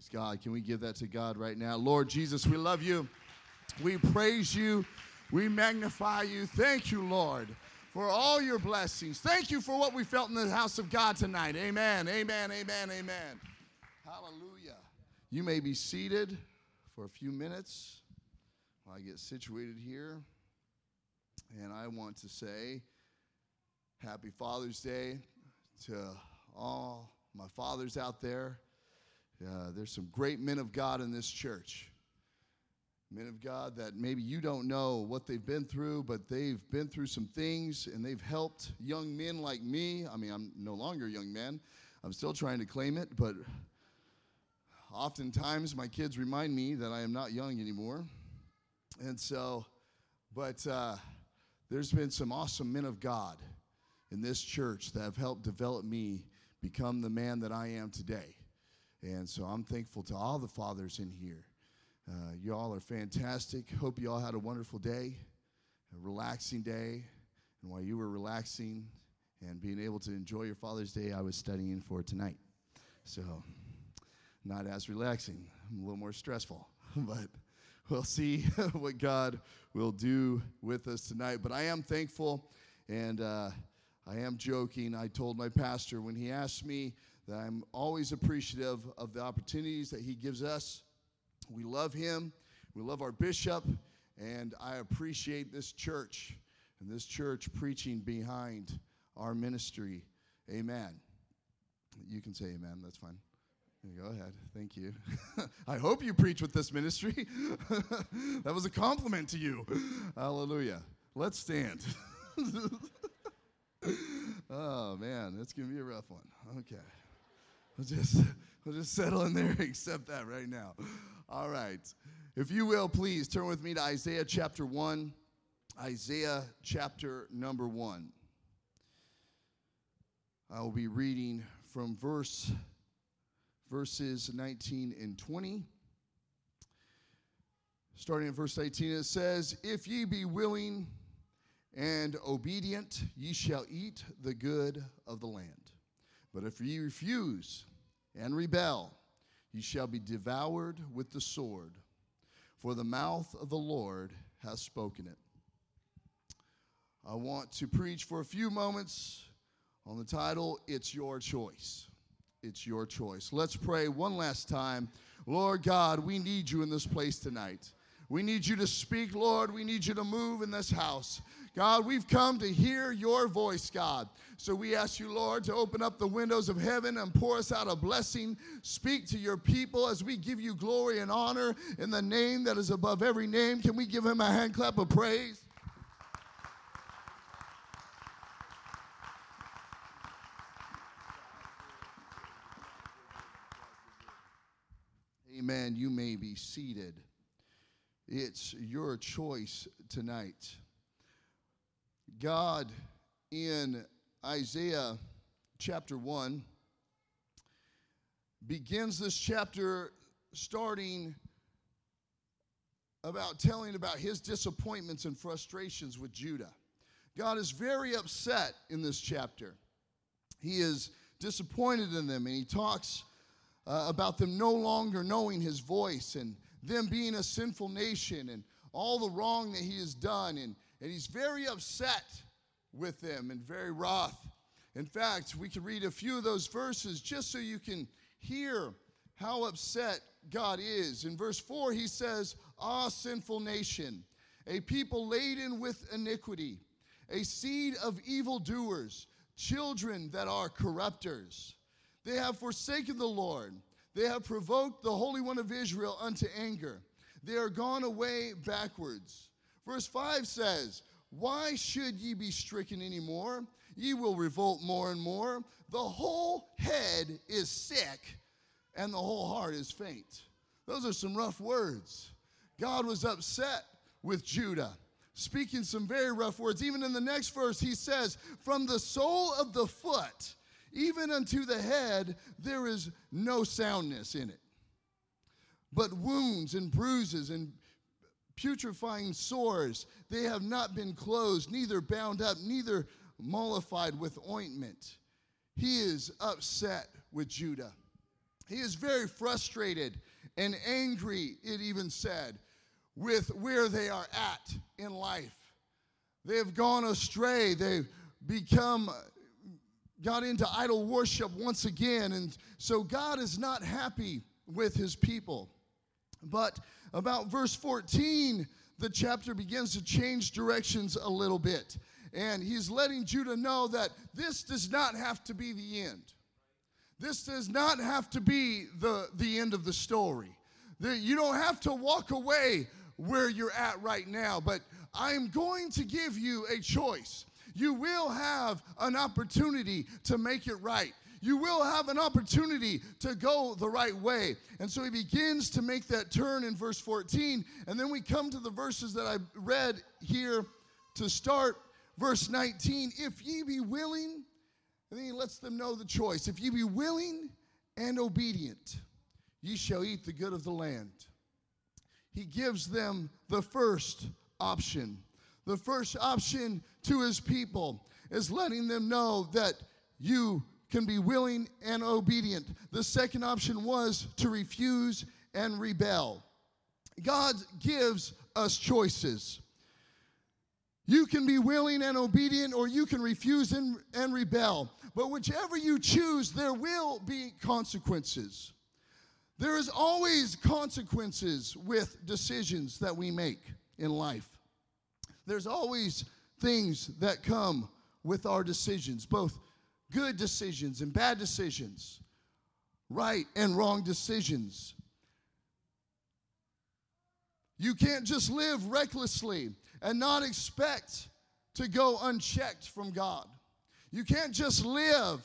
Praise God. Can we give that to God right now? Lord Jesus, we love you. We praise you. We magnify you. Thank you, Lord, for all your blessings. Thank you for what we felt in the house of God tonight. Amen. Amen. Amen. Amen. Hallelujah. You may be seated for a few minutes while I get situated here. And I want to say happy Father's Day to all my fathers out there. Uh, there's some great men of God in this church. Men of God that maybe you don't know what they've been through, but they've been through some things and they've helped young men like me. I mean, I'm no longer a young man, I'm still trying to claim it, but oftentimes my kids remind me that I am not young anymore. And so, but uh, there's been some awesome men of God in this church that have helped develop me become the man that I am today. And so I'm thankful to all the fathers in here. Uh, you all are fantastic. Hope you all had a wonderful day, a relaxing day. And while you were relaxing and being able to enjoy your Father's Day, I was studying for tonight. So, not as relaxing, I'm a little more stressful. but we'll see what God will do with us tonight. But I am thankful and uh, I am joking. I told my pastor when he asked me that I'm always appreciative of the opportunities that he gives us. We love him, we love our bishop, and I appreciate this church and this church preaching behind our ministry. Amen. You can say amen, that's fine. Go ahead. Thank you. I hope you preach with this ministry. that was a compliment to you. Hallelujah. Let's stand. oh man, that's gonna be a rough one. Okay. We'll just we'll just settle in there and accept that right now. All right. If you will, please turn with me to Isaiah chapter 1. Isaiah chapter number 1. I will be reading from verse verses 19 and 20. Starting in verse 18, it says, If ye be willing and obedient, ye shall eat the good of the land. But if ye refuse and rebel, ye shall be devoured with the sword, for the mouth of the Lord has spoken it. I want to preach for a few moments on the title, It's Your Choice. It's your choice. Let's pray one last time. Lord God, we need you in this place tonight. We need you to speak, Lord. We need you to move in this house. God, we've come to hear your voice, God. So we ask you, Lord, to open up the windows of heaven and pour us out a blessing. Speak to your people as we give you glory and honor in the name that is above every name. Can we give him a hand clap of praise? Amen. You may be seated. It's your choice tonight. God, in Isaiah chapter 1, begins this chapter starting about telling about his disappointments and frustrations with Judah. God is very upset in this chapter. He is disappointed in them, and he talks uh, about them no longer knowing his voice and them being a sinful nation and all the wrong that he has done. And, and he's very upset with them and very wroth. In fact, we can read a few of those verses just so you can hear how upset God is. In verse 4, he says, Ah, sinful nation, a people laden with iniquity, a seed of evildoers, children that are corrupters. They have forsaken the Lord. They have provoked the Holy One of Israel unto anger. They are gone away backwards. Verse 5 says, Why should ye be stricken any more? Ye will revolt more and more. The whole head is sick, and the whole heart is faint. Those are some rough words. God was upset with Judah, speaking some very rough words. Even in the next verse, he says, From the sole of the foot, even unto the head, there is no soundness in it. But wounds and bruises and putrefying sores, they have not been closed, neither bound up, neither mollified with ointment. He is upset with Judah. He is very frustrated and angry, it even said, with where they are at in life. They have gone astray. They've become, got into idol worship once again. And so God is not happy with his people. But about verse 14, the chapter begins to change directions a little bit. And he's letting Judah know that this does not have to be the end. This does not have to be the, the end of the story. The, you don't have to walk away where you're at right now, but I'm going to give you a choice. You will have an opportunity to make it right. You will have an opportunity to go the right way. And so he begins to make that turn in verse 14. And then we come to the verses that I read here to start. Verse 19 If ye be willing, and then he lets them know the choice. If ye be willing and obedient, ye shall eat the good of the land. He gives them the first option. The first option to his people is letting them know that you can be willing and obedient. The second option was to refuse and rebel. God gives us choices. You can be willing and obedient, or you can refuse and, and rebel. But whichever you choose, there will be consequences. There is always consequences with decisions that we make in life. There's always things that come with our decisions, both good decisions and bad decisions, right and wrong decisions. You can't just live recklessly and not expect to go unchecked from God. You can't just live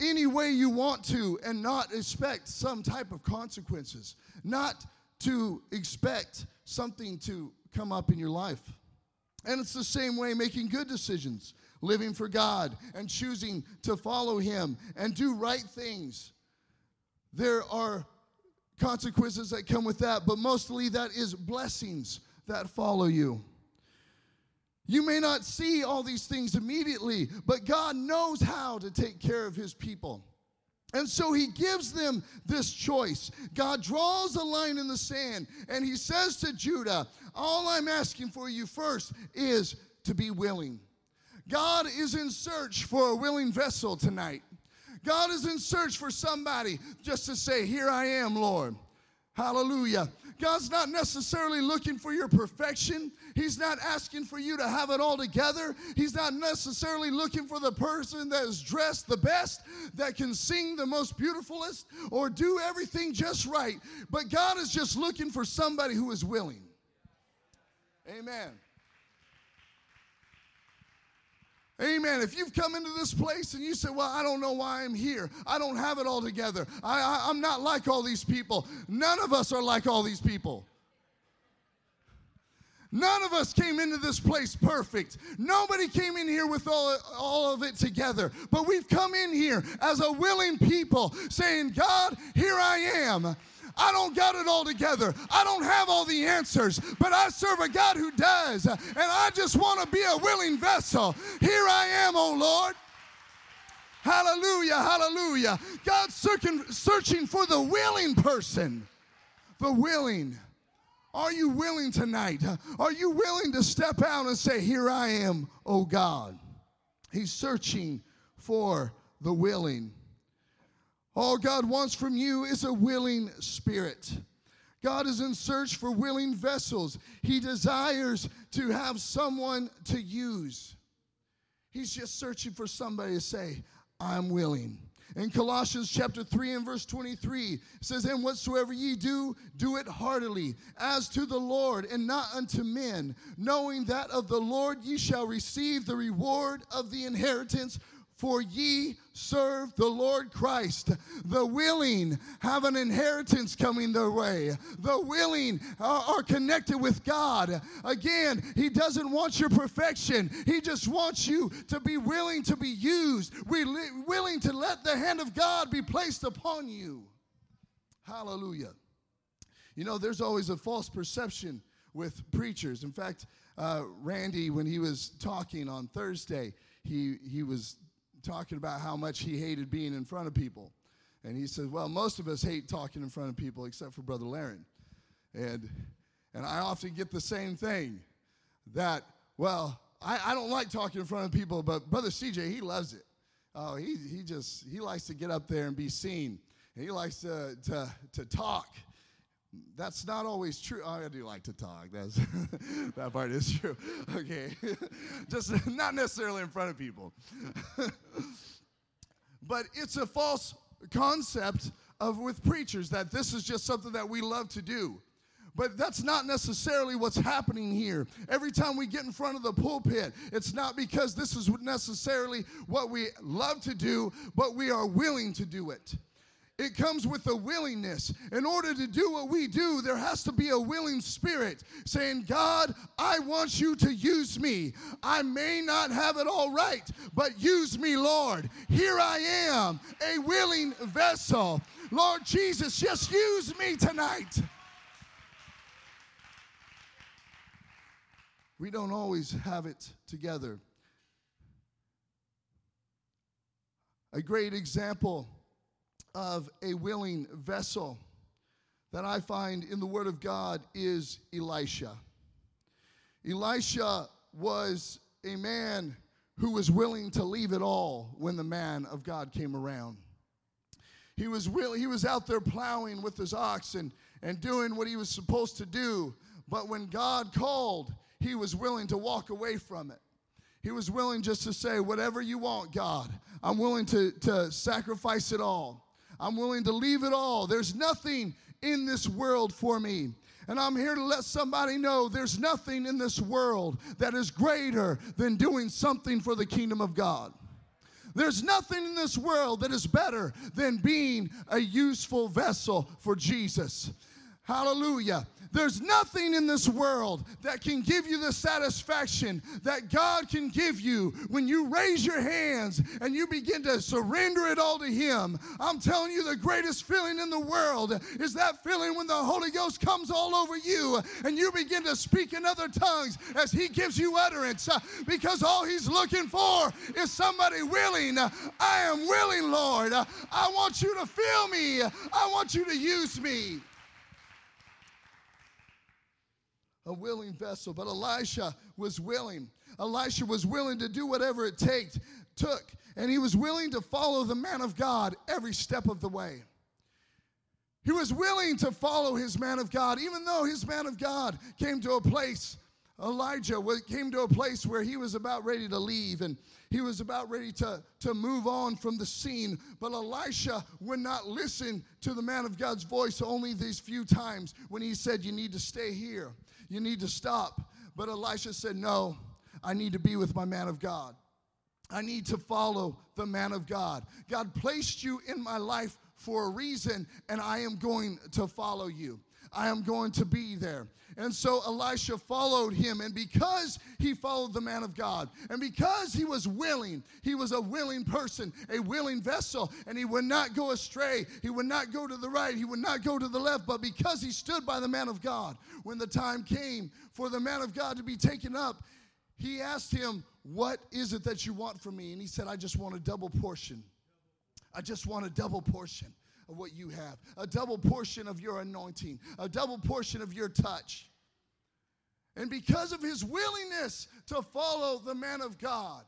any way you want to and not expect some type of consequences, not to expect something to come up in your life. And it's the same way making good decisions, living for God and choosing to follow Him and do right things. There are consequences that come with that, but mostly that is blessings that follow you. You may not see all these things immediately, but God knows how to take care of His people. And so he gives them this choice. God draws a line in the sand and he says to Judah, All I'm asking for you first is to be willing. God is in search for a willing vessel tonight. God is in search for somebody just to say, Here I am, Lord. Hallelujah. God's not necessarily looking for your perfection. He's not asking for you to have it all together. He's not necessarily looking for the person that is dressed the best, that can sing the most beautifulest, or do everything just right. But God is just looking for somebody who is willing. Amen. Amen. If you've come into this place and you say, Well, I don't know why I'm here, I don't have it all together, I, I, am not like all these people. None of us are like all these people. None of us came into this place perfect. Nobody came in here with all, all of it together. But we've come in here as a willing people saying, God, here I am. I don't got it all together. I don't have all the answers, but I serve a God who does. And I just want to be a willing vessel. Here I am, oh Lord. Hallelujah, hallelujah. God's searching, for the willing person. The willing. Are you willing tonight? Are you willing to step out and say, Here I am, oh God? He's searching for the willing. All God wants from you is a willing spirit. God is in search for willing vessels. He desires to have someone to use. He's just searching for somebody to say, I'm willing. In Colossians chapter 3 and verse 23, it says, And whatsoever ye do, do it heartily, as to the Lord, and not unto men, knowing that of the Lord ye shall receive the reward of the inheritance for ye serve the Lord Christ. The willing have an inheritance coming their way. The willing are, are, connected with God. Again, He doesn't want your perfection, He just wants you to be willing to be used, willing to let the hand of God be placed upon you. Hallelujah. You know, there's always a false perception with preachers. In fact, uh, Randy, when he was talking on Thursday, he, he was talking about how much he hated being in front of people. And he says, Well, most of us hate talking in front of people except for Brother Laren. And, and I often get the same thing that, well, I, I don't like talking in front of people, but Brother CJ, he loves it. Oh, he, he just, he likes to get up there and be seen. And he likes to, to, to talk. That's not always true. I do like to talk. That's that part is true. Okay, just not necessarily in front of people. but it's a false concept of with preachers that this is just something that we love to do. But that's not necessarily what's happening here. Every time we get in front of the pulpit, it's not because this is necessarily what we love to do, but we are willing to do it. It comes with a willingness. In order to do what we do, there has to be a willing spirit saying, God, I want you to use me. I may not have it all right, but use me, Lord. Here I am, a willing vessel. Lord Jesus, just use me tonight. We don't always have it together. A great example of a willing vessel that I find in the Word of God is Elisha. Elisha was a man who was willing to leave it all when the man of God came around. He was, will, he was out there plowing with his ox and, and doing what he was supposed to do. But when God called, he was willing to walk away from it. He was willing just to say, Whatever you want, God, I'm willing to, to sacrifice it all. I'm willing to leave it all. There's nothing in this world for me. And I'm here to let somebody know there's nothing in this world that is greater than doing something for the kingdom of God. There's nothing in this world that is better than being a useful vessel for Jesus. Hallelujah. There's nothing in this world that can give you the satisfaction that God can give you when you raise your hands and you begin to surrender it all to Him. I'm telling you, the greatest feeling in the world is that feeling when the Holy Ghost comes all over you and you begin to speak in other tongues as He gives you utterance uh, because all He's looking for is somebody willing. I am willing, Lord. I want you to feel me, I want you to use me a willing vessel. But Elisha was willing. Elisha was willing to do whatever it take, took, and he was willing to follow the man of God every step of the way. He was willing to follow his man of God, even though his man of God came to a place, Elijah came to a place where he was about ready to leave and he was about ready to, to move on from the scene. But Elisha would not listen to the man of God's voice only these few times when he said, You need to stay here. You need to stop. But Elisha said, No, I need to be with my man of God. I need to follow the man of God. God placed you in my life for a reason, and I am going to follow you. I am going to be there. And so Elisha followed him. And because he followed the man of God, and because he was willing, he was a willing person, a willing vessel, and he would not go astray. He would not go to the right. He would not go to the left. But because he stood by the man of God, when the time came for the man of God to be taken up, he asked him, What is it that you want from me? And he said, I just want a double portion. I just want a double portion of what you have, a double portion of your anointing, a double portion of your touch. And because of his willingness to follow the man of God,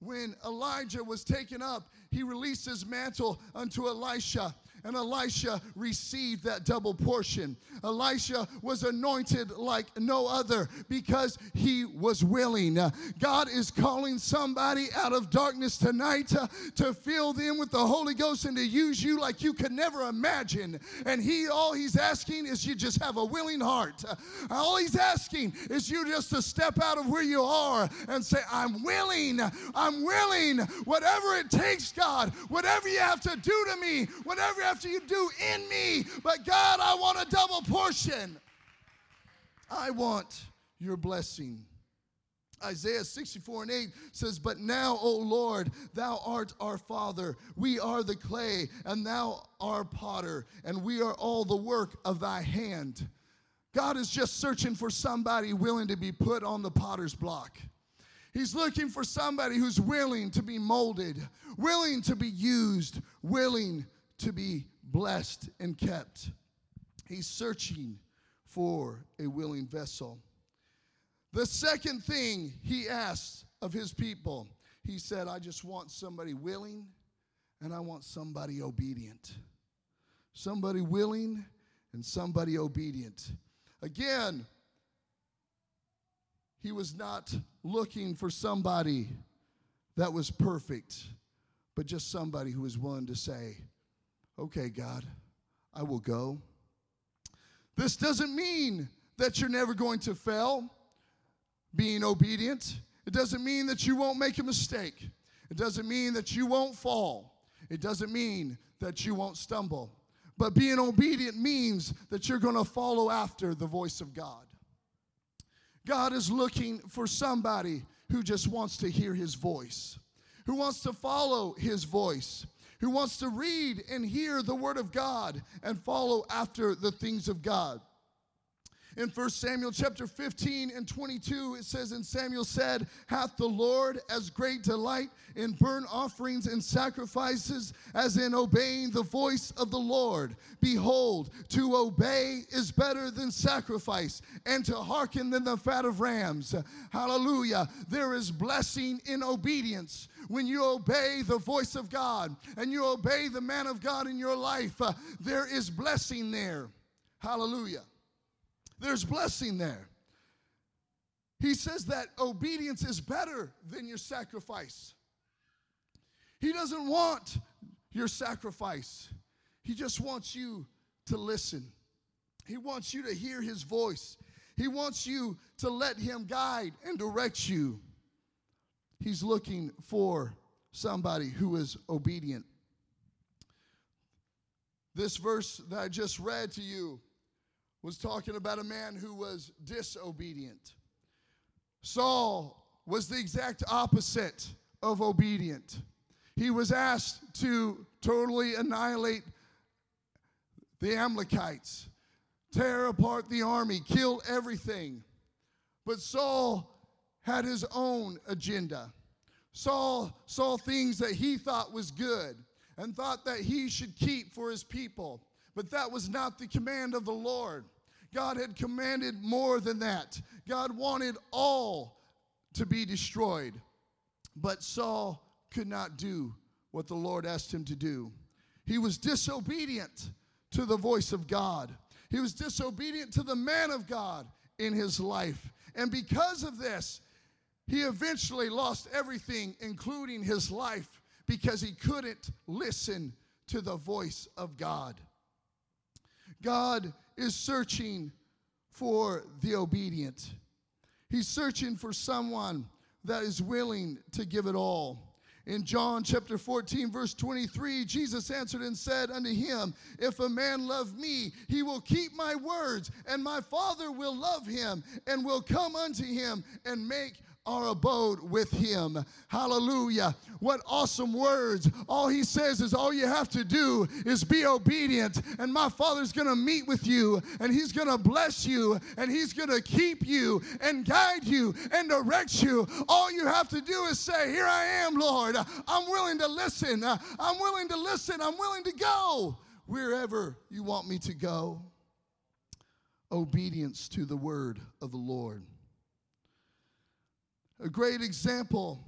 when Elijah was taken up, he released his mantle unto Elisha and Elisha received that double portion. Elisha was anointed like no other because he was willing. God is calling somebody out of darkness tonight uh, to fill them with the Holy Ghost and to use you like you could never imagine. And he all he's asking is you just have a willing heart. Uh, all he's asking is you just to step out of where you are and say, I'm willing. I'm willing. Whatever it takes, God, whatever you have to do to me, whatever you have after you do in me. But God, I want a double portion. I want your blessing. Isaiah 64 and 8 says, But now, O Lord, thou art our Father. We are the clay, and thou our potter, and we are all the work of thy hand. God is just searching for somebody willing to be put on the potter's block. He's looking for somebody who's willing to be molded, willing to be used, willing to be blessed and kept. He's searching for a willing vessel. The second thing he asked of his people, he said, I just want somebody willing and I want somebody obedient. Somebody willing and somebody obedient. Again, he was not looking for somebody that was perfect, but just somebody who was willing to say, Okay, God, I will go. This doesn't mean that you're never going to fail being obedient. It doesn't mean that you won't make a mistake. It doesn't mean that you won't fall. It doesn't mean that you won't stumble. But being obedient means that you're going to follow after the voice of God. God is looking for somebody who just wants to hear his voice, who wants to follow his voice, who wants to read and hear the word of God and follow after the things of God. In 1 Samuel chapter 15 and 22, it says, And Samuel said, Hath the Lord as great delight in burnt offerings and sacrifices as in obeying the voice of the Lord? Behold, to obey is better than sacrifice, and to hearken than the fat of rams. Hallelujah. There is blessing in obedience when you obey the voice of God and you obey the man of God in your life. Uh, there is blessing there. Hallelujah. There's blessing there. He says that obedience is better than your sacrifice. He doesn't want your sacrifice, He just wants you to listen. He wants you to hear His voice. He wants you to let Him guide and direct you. He's looking for somebody who is obedient. This verse that I just read to you was talking about a man who was disobedient. Saul was the exact opposite of obedient. He was asked to totally annihilate the Amalekites, tear apart the army, kill everything. But Saul had his own agenda. Saul saw things that he thought was good and thought that he should keep for his people. But that was not the command of the Lord. God had commanded more than that. God wanted all to be destroyed. But Saul could not do what the Lord asked him to do. He was disobedient to the voice of God, he was disobedient to the man of God in his life. And because of this, he eventually lost everything, including his life, because he couldn't listen to the voice of God. God is searching for the obedient. He's searching for someone that is willing to give it all. In John chapter 14, verse 23, Jesus answered and said unto him, If a man love me, he will keep my words, and my Father will love him, and will come unto him and make our abode with him. Hallelujah. What awesome words. All he says is all you have to do is be obedient, and my Father's going to meet with you, and he's going to bless you, and he's going to keep you, and guide you, and direct you. All you have to do is say, Here I am, Lord. I'm willing to listen. I'm willing to listen. I'm willing to go wherever you want me to go. Obedience to the word of the Lord. A great example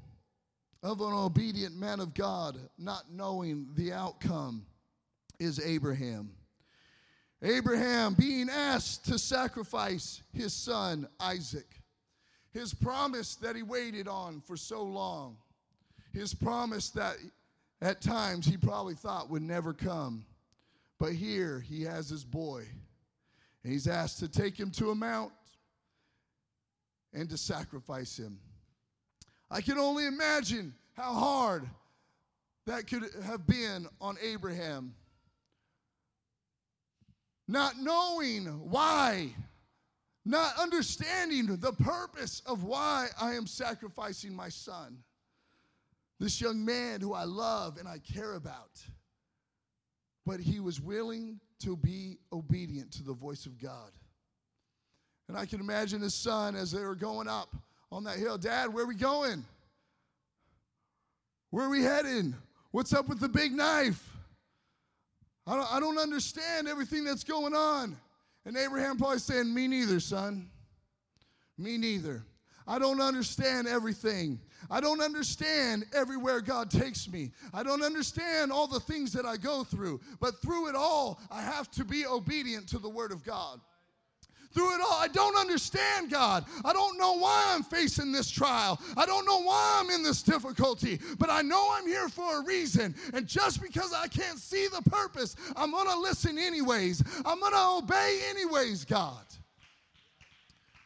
of an obedient man of God not knowing the outcome is Abraham. Abraham being asked to sacrifice his son Isaac. His promise that he waited on for so long. His promise that at times he probably thought would never come. But here he has his boy. And he's asked to take him to a mount and to sacrifice him. I can only imagine how hard that could have been on Abraham. Not knowing why, not understanding the purpose of why I am sacrificing my son. This young man who I love and I care about. But he was willing to be obedient to the voice of God. And I can imagine his son as they were going up on that hill. Dad, where are we going? Where are we heading? What's up with the big knife? I don't, I don't understand everything that's going on. And Abraham probably saying, Me neither, son. Me neither. I don't understand everything. I don't understand everywhere God takes me. I don't understand all the things that I go through. But through it all, I have to be obedient to the Word of God through it all. I don't understand God. I don't know why I'm facing this trial. I don't know why I'm in this difficulty, but I know I'm here for a reason. And just because I can't see the purpose, I'm going to listen anyways. I'm going to obey anyways, God.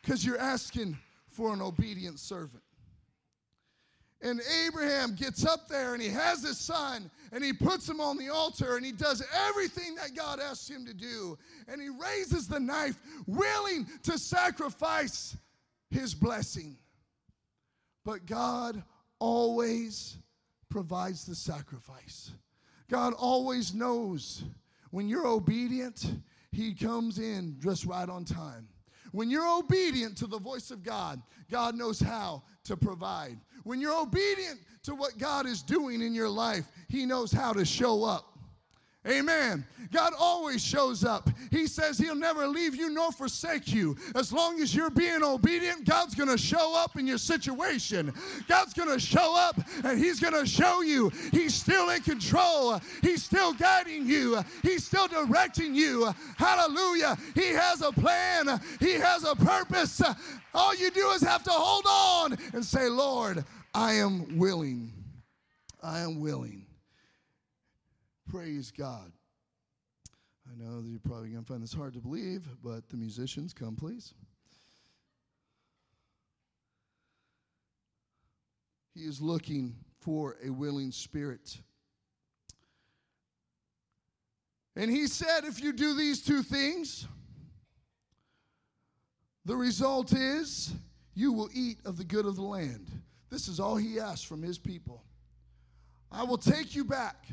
Because you're asking for an obedient servant. And Abraham gets up there and he has his son and he puts him on the altar and he does everything that God asks him to do. And he raises the knife, willing to sacrifice his blessing. But God always provides the sacrifice. God always knows when you're obedient, he comes in just right on time. When you're obedient to the voice of God, God knows how to provide. When you're obedient to what God is doing in your life, He knows how to show up. Amen. God always shows up. He says He'll never leave you nor forsake you. As long as you're being obedient, God's going to show up in your situation. God's going to show up and He's going to show you He's still in control. He's still guiding you. He's still directing you. Hallelujah. He has a plan, He has a purpose. All you do is have to hold on and say, Lord, I am willing. I am willing. Praise God. I know that you're probably going to find this hard to believe, but the musicians, come please. He is looking for a willing spirit. And he said, if you do these two things, the result is you will eat of the good of the land. This is all he asked from his people. I will take you back.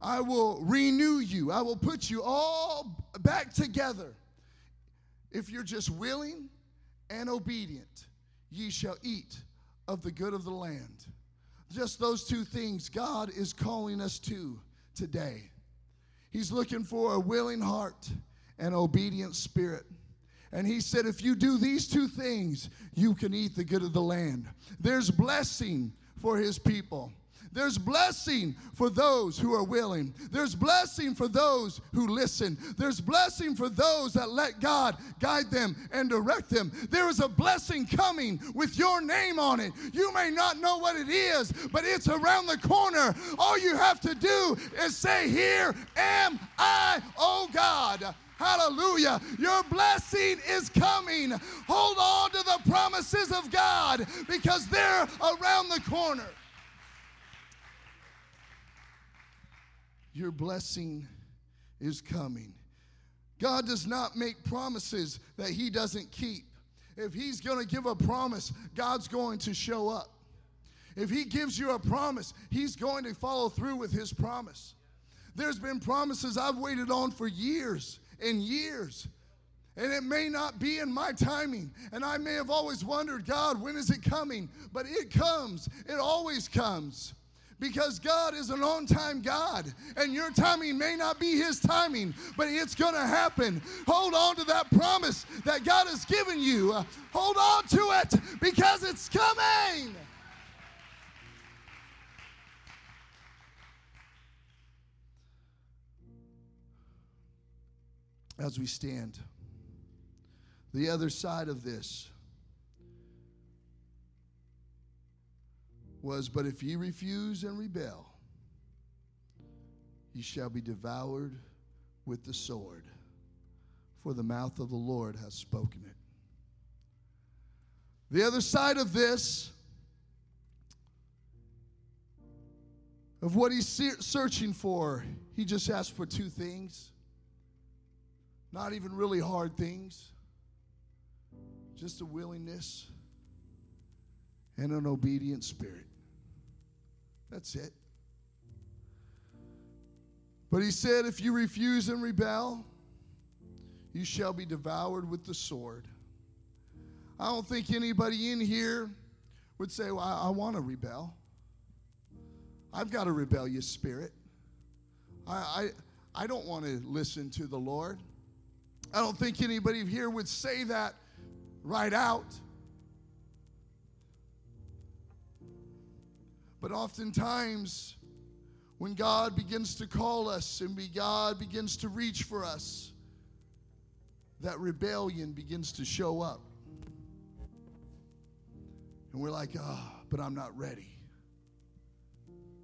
I will renew you. I will put you all back together. If you're just willing and obedient, ye shall eat of the good of the land. Just those two things God is calling us to today. He's looking for a willing heart and obedient spirit. And he said, if you do these two things, you can eat the good of the land. There's blessing for his people. There's blessing for those who are willing. There's blessing for those who listen. There's blessing for those that let God guide them and direct them. There is a blessing coming with your name on it. You may not know what it is, but it's around the corner. All you have to do is say, Here am I, oh God. Hallelujah. Your blessing is coming. Hold on to the promises of God because they're around the corner. Your blessing is coming. God does not make promises that He doesn't keep. If He's going to give a promise, God's going to show up. If He gives you a promise, He's going to follow through with His promise. There's been promises I've waited on for years and years. And it may not be in my timing. And I may have always wondered, God, when is it coming? But it comes, it always comes because God is an on time God, and your timing may not be His timing, but it's to happen. Hold on to that promise that God has given you. hold on to it because it's coming. As we stand, the other side of this was, But if ye refuse and rebel, ye shall be devoured with the sword, for the mouth of the Lord has spoken it. The other side of this, of what he's searching for, he just asked for two things. Not even really hard things, just a willingness and an obedient spirit. That's it. But he said, If you refuse and rebel, you shall be devoured with the sword. I don't think anybody in here would say, Well, I, I want to rebel. I've got a rebellious spirit. I, I don't want to listen to the Lord. I don't think anybody here would say that right out. But oftentimes, when God begins to call us and God begins to reach for us, that rebellion begins to show up. And we're like, ah, oh, but I'm not ready.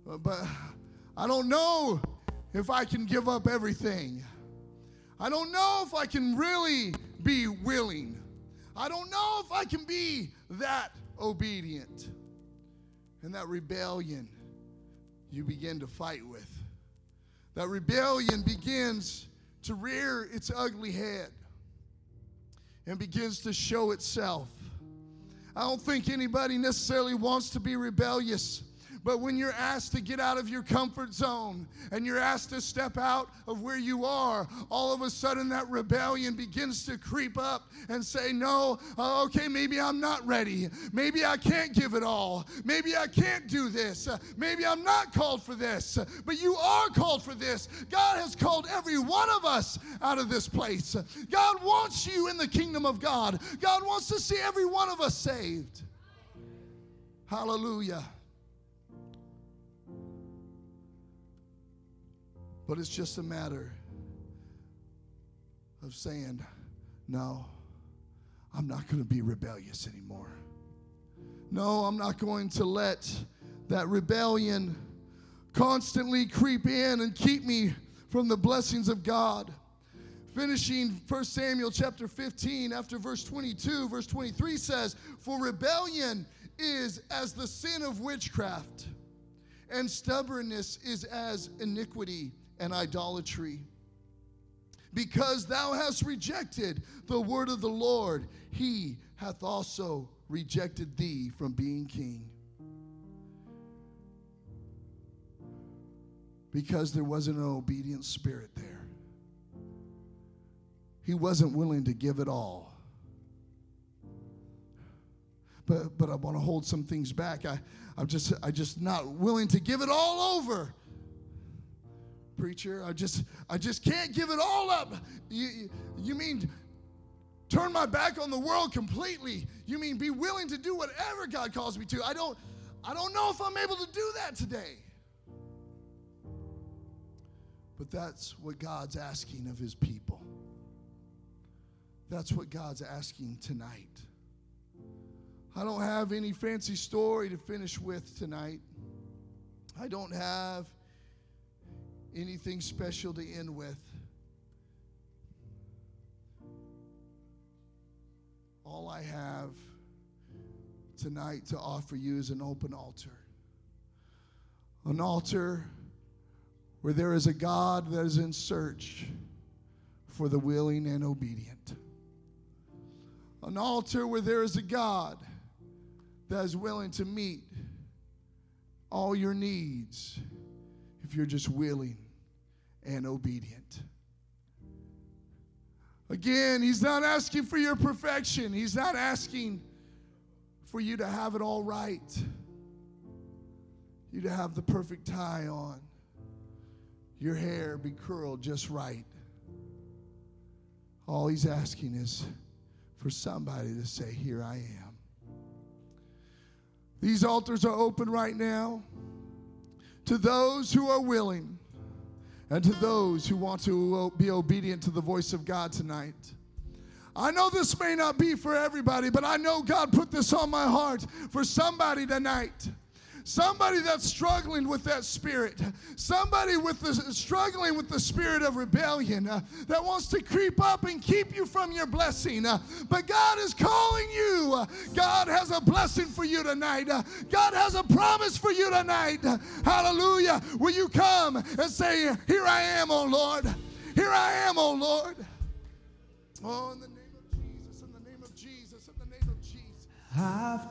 But I don't know if I can give up everything. I don't know if I can really be willing. I don't know if I can be that obedient. And that rebellion you begin to fight with. That rebellion begins to rear its ugly head and begins to show itself. I don't think anybody necessarily wants to be rebellious. But when you're asked to get out of your comfort zone and you're asked to step out of where you are, all of a sudden that rebellion begins to creep up and say, No, uh, okay, maybe I'm not ready. Maybe I can't give it all. Maybe I can't do this. Maybe I'm not called for this. But you are called for this. God has called every one of us out of this place. God wants you in the kingdom of God. God wants to see every one of us saved. Hallelujah. But it's just a matter of saying, no, I'm not going to be rebellious anymore. No, I'm not going to let that rebellion constantly creep in and keep me from the blessings of God. Finishing 1 Samuel chapter 15 after verse 22, verse 23 says, For rebellion is as the sin of witchcraft, and stubbornness is as iniquity and idolatry. Because thou hast rejected the word of the Lord, he hath also rejected thee from being king. Because there wasn't an obedient spirit there. He wasn't willing to give it all. But, but I want to hold some things back. I, I'm just I just not willing to give it all over preacher. I just, I just can't give it all up. You, you mean turn my back on the world completely? You mean be willing to do whatever God calls me to? I don't, I don't know if I'm able to do that today. But that's what God's asking of his people. That's what God's asking tonight. I don't have any fancy story to finish with tonight. I don't have anything special to end with. All I have tonight to offer you is an open altar. An altar where there is a God that is in search for the willing and obedient. An altar where there is a God that is willing to meet all your needs if you're just willing and obedient. Again, he's not asking for your perfection. He's not asking for you to have it all right, you to have the perfect tie on, your hair be curled just right. All he's asking is for somebody to say, Here I am. These altars are open right now to those who are willing and to those who want to be obedient to the voice of God tonight. I know this may not be for everybody, but I know God put this on my heart for somebody tonight. Somebody that's struggling with that spirit. Somebody with the struggling with the spirit of rebellion uh, that wants to creep up and keep you from your blessing. Uh, but God is calling you. God has a blessing for you tonight. Uh, God has a promise for you tonight. hallelujah. Will you come and say, Here I am, O Lord. Here I am, O Lord. Oh, in the name of Jesus, in the name of Jesus, in the name of Jesus. I've